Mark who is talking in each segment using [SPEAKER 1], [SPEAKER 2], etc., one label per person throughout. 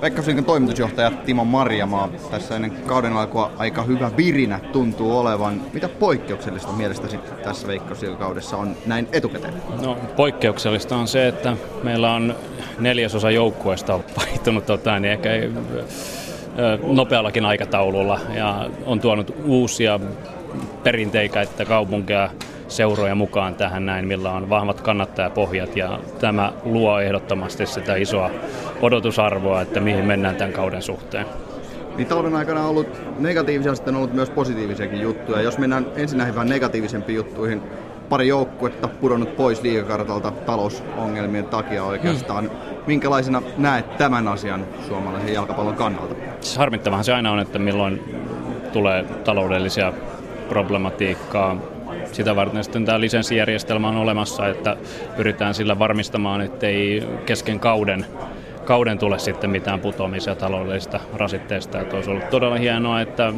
[SPEAKER 1] Veikkausliikan toimitusjohtaja Timo Marjamaa. Tässä ennen kauden alkua aika hyvä virinä tuntuu olevan. Mitä poikkeuksellista mielestäsi tässä Veikkausliikakaudessa on näin etukäteen?
[SPEAKER 2] No, poikkeuksellista on se, että meillä on neljäsosa joukkueesta vaihtunut tota, niin ehkä nopeallakin aikataululla ja on tuonut uusia perinteikäitä kaupunkeja seuroja mukaan tähän näin, millä on vahvat kannattajapohjat ja tämä luo ehdottomasti sitä isoa odotusarvoa, että mihin mennään tämän kauden suhteen.
[SPEAKER 1] Niin talouden aikana on ollut negatiivisia, sitten on ollut myös positiivisiakin juttuja. Jos mennään ensin näihin vähän negatiivisempiin juttuihin, pari joukkuetta pudonnut pois liikakartalta talousongelmien takia oikeastaan. Hmm. Minkälaisena näet tämän asian suomalaisen jalkapallon kannalta?
[SPEAKER 2] Siis harmittavahan se aina on, että milloin tulee taloudellisia problematiikkaa sitä varten sitten tämä lisenssijärjestelmä on olemassa, että pyritään sillä varmistamaan, ettei kesken kauden kauden tule sitten mitään putoamisia taloudellisista rasitteista. Että olisi ollut todella hienoa, että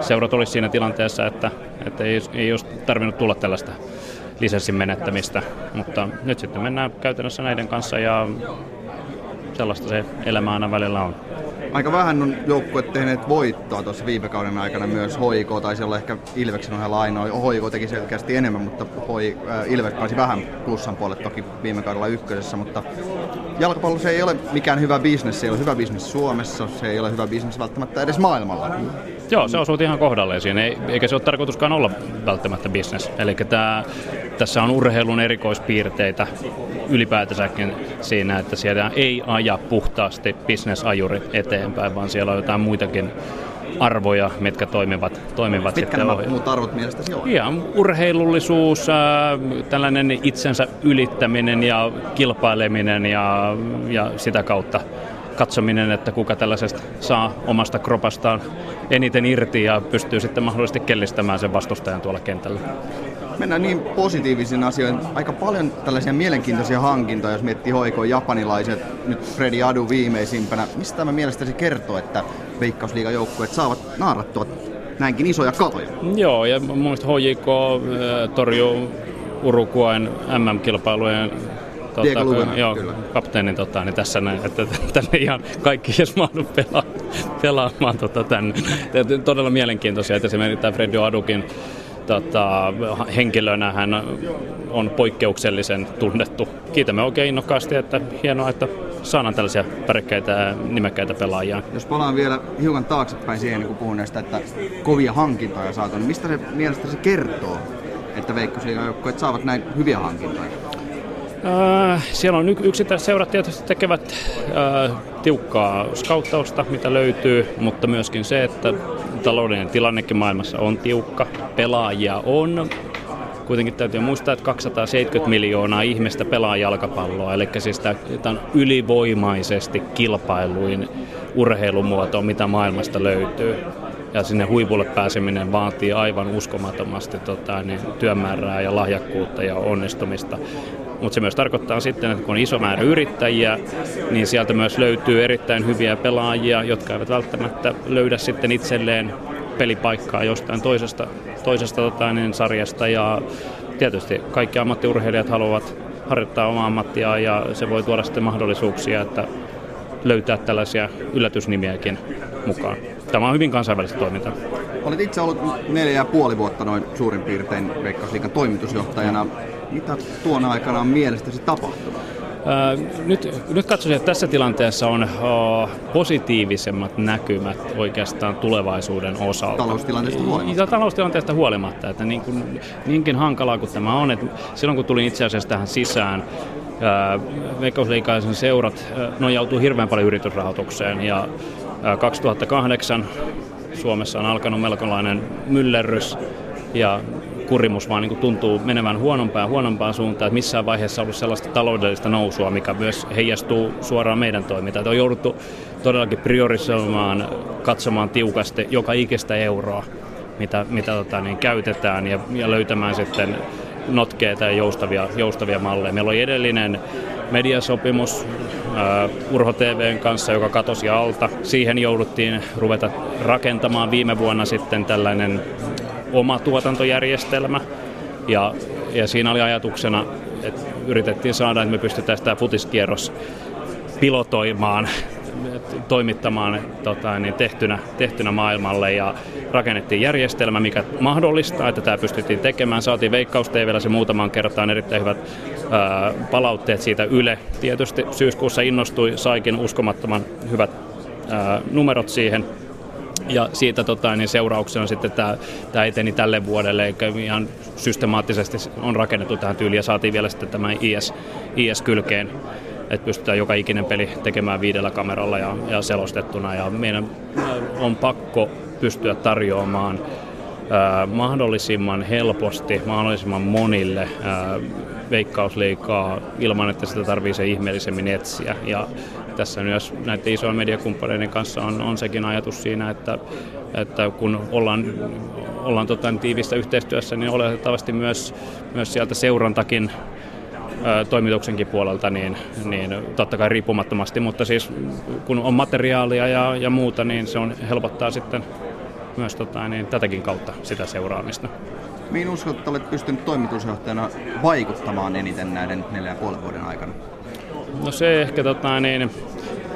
[SPEAKER 2] seurat olisi siinä tilanteessa, että, että ei, ei olisi tarvinnut tulla tällaista lisenssin menettämistä. Mutta nyt sitten mennään käytännössä näiden kanssa ja sellaista se elämä aina välillä on
[SPEAKER 1] aika vähän on joukkueet tehneet voittoa tuossa viime kauden aikana myös HIK, taisi olla ehkä Ilveksen ohella ainoa. HIK teki selkeästi enemmän, mutta hoi, äh, Ilves pääsi vähän plussan puolelle toki viime kaudella ykkösessä, mutta jalkapallo se ei ole mikään hyvä bisnes, se ei ole hyvä bisnes Suomessa, se ei ole hyvä bisnes välttämättä edes maailmalla.
[SPEAKER 2] Joo, se osuu ihan kohdalleen siinä, eikä se ole tarkoituskaan olla välttämättä bisnes. Eli tässä on urheilun erikoispiirteitä ylipäätänsäkin siinä, että siellä ei aja puhtaasti bisnesajuri eteenpäin, vaan siellä on jotain muitakin arvoja, mitkä toimivat, toimivat
[SPEAKER 1] Mitkä sitten nämä muut arvot mielestäsi on?
[SPEAKER 2] Ja urheilullisuus, tällainen itsensä ylittäminen ja kilpaileminen ja, ja sitä kautta katsominen, että kuka tällaisesta saa omasta kropastaan eniten irti ja pystyy sitten mahdollisesti kellistämään sen vastustajan tuolla kentällä
[SPEAKER 1] mennään niin positiivisiin asioihin. Aika paljon tällaisia mielenkiintoisia hankintoja, jos miettii hoikoa japanilaiset, nyt Freddy Adu viimeisimpänä. Mistä tämä mielestäsi kertoo, että Veikkausliigan joukkueet saavat naarattua näinkin isoja kaloja?
[SPEAKER 2] Joo, ja mun mielestä HJK torjuu Uruguayn MM-kilpailujen
[SPEAKER 1] Tota, Lugana,
[SPEAKER 2] joo, kyllä. kapteenin tota, niin tässä näin, että tänne ihan kaikki edes mahdu pelaa, pelaamaan tota, tänne. Todella mielenkiintoisia, että esimerkiksi tämä Freddy Adukin tota, henkilönä hän on poikkeuksellisen tunnettu. Kiitämme oikein innokkaasti, että hienoa, että saadaan tällaisia pärkkäitä ja nimekkäitä pelaajia.
[SPEAKER 1] Jos palaan vielä hiukan taaksepäin siihen, kun puhun näistä, että kovia hankintoja saatu, niin mistä se mielestäni se kertoo, että Veikkausliigan saavat näin hyviä hankintoja?
[SPEAKER 2] Äh, siellä on yksittäiset seurat tietysti tekevät äh, tiukkaa skauttausta, mitä löytyy, mutta myöskin se, että taloudellinen tilannekin maailmassa on tiukka, pelaajia on. Kuitenkin täytyy muistaa, että 270 miljoonaa ihmistä pelaa jalkapalloa, eli siis tämä on ylivoimaisesti kilpailuin urheilumuoto, mitä maailmasta löytyy. Ja sinne huipulle pääseminen vaatii aivan uskomattomasti tota, niin työmäärää ja lahjakkuutta ja onnistumista. Mutta se myös tarkoittaa sitten, että kun on iso määrä yrittäjiä, niin sieltä myös löytyy erittäin hyviä pelaajia, jotka eivät välttämättä löydä sitten itselleen pelipaikkaa jostain toisesta, toisesta tota, niin sarjasta. Ja tietysti kaikki ammattiurheilijat haluavat harjoittaa omaa ammattiaan ja se voi tuoda sitten mahdollisuuksia, että löytää tällaisia yllätysnimiäkin mukaan. Tämä on hyvin kansainvälistä toimintaa.
[SPEAKER 1] Olet itse ollut neljä ja puoli vuotta noin suurin piirtein Veikkausliikan toimitusjohtajana. Mitä tuona aikana on mielestäsi tapahtunut?
[SPEAKER 2] nyt, nyt katsoisin, että tässä tilanteessa on positiivisemmat näkymät oikeastaan tulevaisuuden osalta.
[SPEAKER 1] Taloustilanteesta huolimatta?
[SPEAKER 2] Taloustilanteesta huolimatta. Että niin kuin, niinkin hankalaa kuin tämä on, että silloin kun tulin itse asiassa tähän sisään, Veikkausliikaisen seurat nojautuu hirveän paljon yritysrahoitukseen ja 2008 Suomessa on alkanut melkoinen myllerrys ja kurimus vaan niin tuntuu menevän huonompaan huonompaan suuntaan, että missään vaiheessa on ollut sellaista taloudellista nousua, mikä myös heijastuu suoraan meidän toimintaan. On jouduttu todellakin priorisoimaan, katsomaan tiukasti joka ikistä euroa, mitä, mitä tota, niin käytetään ja, ja löytämään sitten notkeita ja joustavia, joustavia malleja. Meillä oli edellinen mediasopimus uh, Urho TVn kanssa, joka katosi alta. Siihen jouduttiin ruveta rakentamaan viime vuonna sitten tällainen oma tuotantojärjestelmä. Ja, ja siinä oli ajatuksena, että yritettiin saada, että me pystytään tämä futiskierros pilotoimaan toimittamaan tota, niin tehtynä, tehtynä maailmalle ja rakennettiin järjestelmä, mikä mahdollistaa, että tämä pystyttiin tekemään. Saatiin Veikkaus TVllä se muutamaan kertaan erittäin hyvät ää, palautteet siitä Yle. Tietysti syyskuussa innostui, saikin uskomattoman hyvät ää, numerot siihen ja siitä tota, niin seurauksena sitten tämä, tämä eteni tälle vuodelle, eikä ihan systemaattisesti on rakennettu tähän tyyliin ja saatiin vielä sitten tämä IS, IS-kylkeen, että pystytään joka ikinen peli tekemään viidellä kameralla ja, ja selostettuna. Ja meidän on pakko pystyä tarjoamaan mahdollisimman helposti, mahdollisimman monille ää, veikkausliikaa ilman, että sitä tarvitsee se ihmeellisemmin etsiä. Ja tässä myös näiden isojen mediakumppaneiden kanssa on, on sekin ajatus siinä, että, että kun ollaan, ollaan tota, tiivistä yhteistyössä, niin oletettavasti myös, myös sieltä seurantakin toimituksenkin puolelta, niin, niin totta kai riippumattomasti, mutta siis kun on materiaalia ja, ja muuta, niin se on, helpottaa sitten myös tota, niin, tätäkin kautta sitä seuraamista.
[SPEAKER 1] Mihin uskot, että olet pystynyt toimitusjohtajana vaikuttamaan eniten näiden neljän ja puolen vuoden aikana?
[SPEAKER 2] No se ehkä, tota, niin,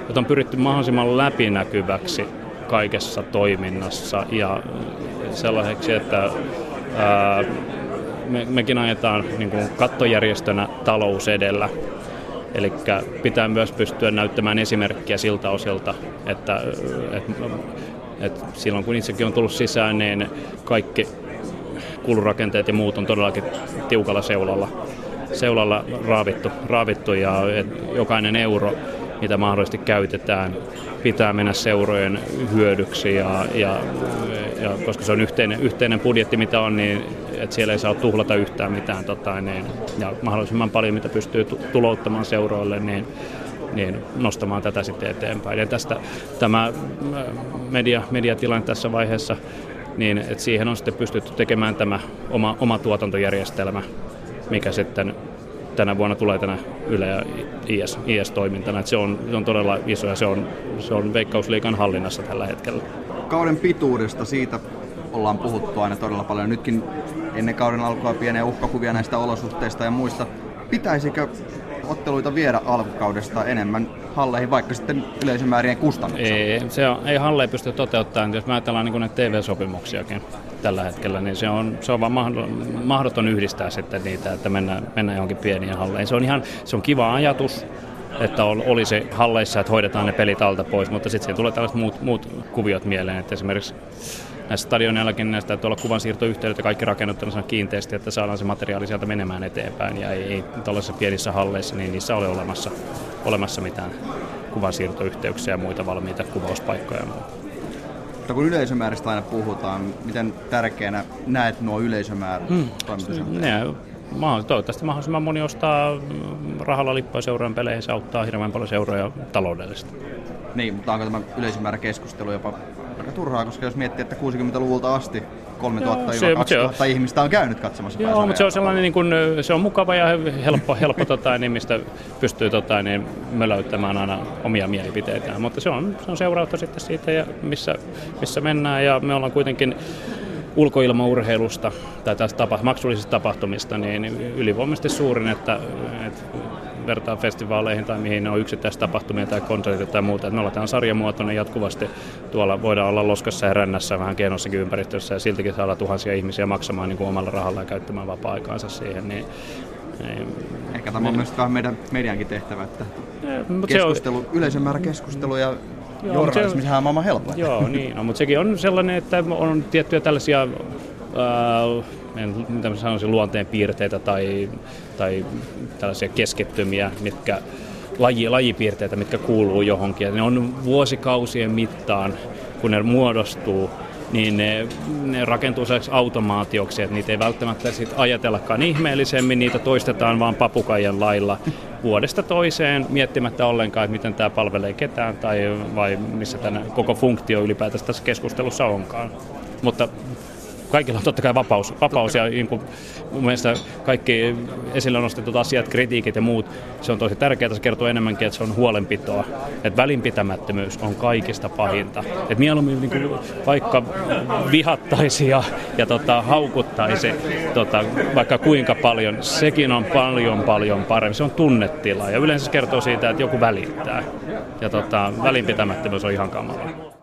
[SPEAKER 2] että on pyritty mahdollisimman läpinäkyväksi kaikessa toiminnassa ja sellaiseksi, että ää, me, mekin ajetaan niin kuin kattojärjestönä talous edellä. Eli pitää myös pystyä näyttämään esimerkkiä siltä osilta, että, että, että silloin kun itsekin on tullut sisään, niin kaikki kulurakenteet ja muut on todellakin tiukalla seulalla, seulalla raavittu, raavittu ja jokainen euro, mitä mahdollisesti käytetään, pitää mennä seurojen hyödyksi ja, ja, ja koska se on yhteinen, yhteinen budjetti mitä on, niin että siellä ei saa tuhlata yhtään mitään tota, niin, ja mahdollisimman paljon mitä pystyy tulouttamaan seuroille, niin niin nostamaan tätä sitten eteenpäin. Ja tästä tämä media, mediatilanne tässä vaiheessa niin että siihen on sitten pystytty tekemään tämä oma, oma tuotantojärjestelmä, mikä sitten tänä vuonna tulee tänä Yle ja IS, IS-toimintana. Että se, on, se on todella iso ja se on, se on Veikkausliikan hallinnassa tällä hetkellä.
[SPEAKER 1] Kauden pituudesta siitä ollaan puhuttu aina todella paljon. Nytkin ennen kauden alkua pieniä uhkakuvia näistä olosuhteista ja muista. Pitäisikö otteluita viedä alkukaudesta enemmän halleihin, vaikka sitten yleisömäärien kustannuksella?
[SPEAKER 2] Ei, se on, ei halleja pysty toteuttamaan. Jos ajatellaan niin näitä TV-sopimuksiakin tällä hetkellä, niin se on, se on vaan mahdoton yhdistää sitten niitä, että mennään, mennään johonkin pieniin halleihin. Se on ihan se on kiva ajatus, että olisi halleissa, että hoidetaan ne pelit alta pois, mutta sitten tulee tällaiset muut, muut kuviot mieleen, että esimerkiksi näissä stadioneillakin näistä täytyy olla kuvansiirtoyhteydet ja kaikki rakennettu kiinteästi, että saadaan se materiaali sieltä menemään eteenpäin. Ja ei, ei tällaisissa pienissä halleissa, niin niissä ole olemassa, olemassa mitään kuvansiirtoyhteyksiä ja muita valmiita kuvauspaikkoja ja muuta.
[SPEAKER 1] Mutta kun yleisömääristä aina puhutaan, miten tärkeänä näet nuo yleisömäärät hmm.
[SPEAKER 2] Ne, toivottavasti mahdollisimman moni ostaa rahalla lippuja seurojen peleihin, se auttaa hirveän paljon seuroja taloudellisesti.
[SPEAKER 1] Niin, mutta onko tämä yleisömäärä keskustelu jopa aika turhaa, koska jos miettii, että 60-luvulta asti 3000-2000 ihmistä on käynyt katsomassa
[SPEAKER 2] Joo, mutta se on sellainen niin kuin, se on mukava ja helppo, helppo tota, niin, mistä pystyy tota, niin, mölöyttämään aina omia mielipiteitään. Mutta se on, se on seurausta sitten siitä, ja missä, missä mennään ja me ollaan kuitenkin ulkoilmaurheilusta tai tästä tapa, maksullisista tapahtumista niin ylivoimaisesti suurin, että, että vertaa festivaaleihin tai mihin on tapahtumia tai konsertit tai muuta. me ollaan sarjamuotoinen jatkuvasti. Tuolla voidaan olla loskassa ja rännässä vähän kienossakin ympäristössä ja siltikin saada tuhansia ihmisiä maksamaan niin kuin omalla rahalla ja käyttämään vapaa-aikaansa siihen. Niin,
[SPEAKER 1] niin, Ehkä tämä on niin, myös vähän meidän mediankin tehtävä, että keskustelu, on, yleisön määrä keskustelu ja Joo, journalismi, sehän on maailman helpoin.
[SPEAKER 2] Joo, niin, no, mutta sekin on sellainen, että on tiettyjä tällaisia äh, mitä mä sanoisin, tai, tai tällaisia keskittymiä, mitkä laji, lajipiirteitä, mitkä kuuluu johonkin. Ja ne on vuosikausien mittaan, kun ne muodostuu, niin ne, ne rakentuu sellaiseksi automaatioksi, että niitä ei välttämättä sit ajatellakaan ihmeellisemmin, niitä toistetaan vaan papukaijan lailla vuodesta toiseen miettimättä ollenkaan, että miten tämä palvelee ketään tai vai missä tämä koko funktio ylipäätään tässä keskustelussa onkaan. Mutta kaikilla on totta kai vapaus, vapaus ja niin kuin, mun mielestä kaikki esille nostetut asiat, kritiikit ja muut, se on tosi tärkeää, se kertoo enemmänkin, että se on huolenpitoa. Että välinpitämättömyys on kaikista pahinta. Että mieluummin niin kuin, vaikka vihattaisi ja, ja tota, haukut, tai se tota, vaikka kuinka paljon, sekin on paljon paljon parempi. Se on tunnetila ja yleensä se kertoo siitä, että joku välittää. Ja tota, välinpitämättömyys on ihan kamalaa.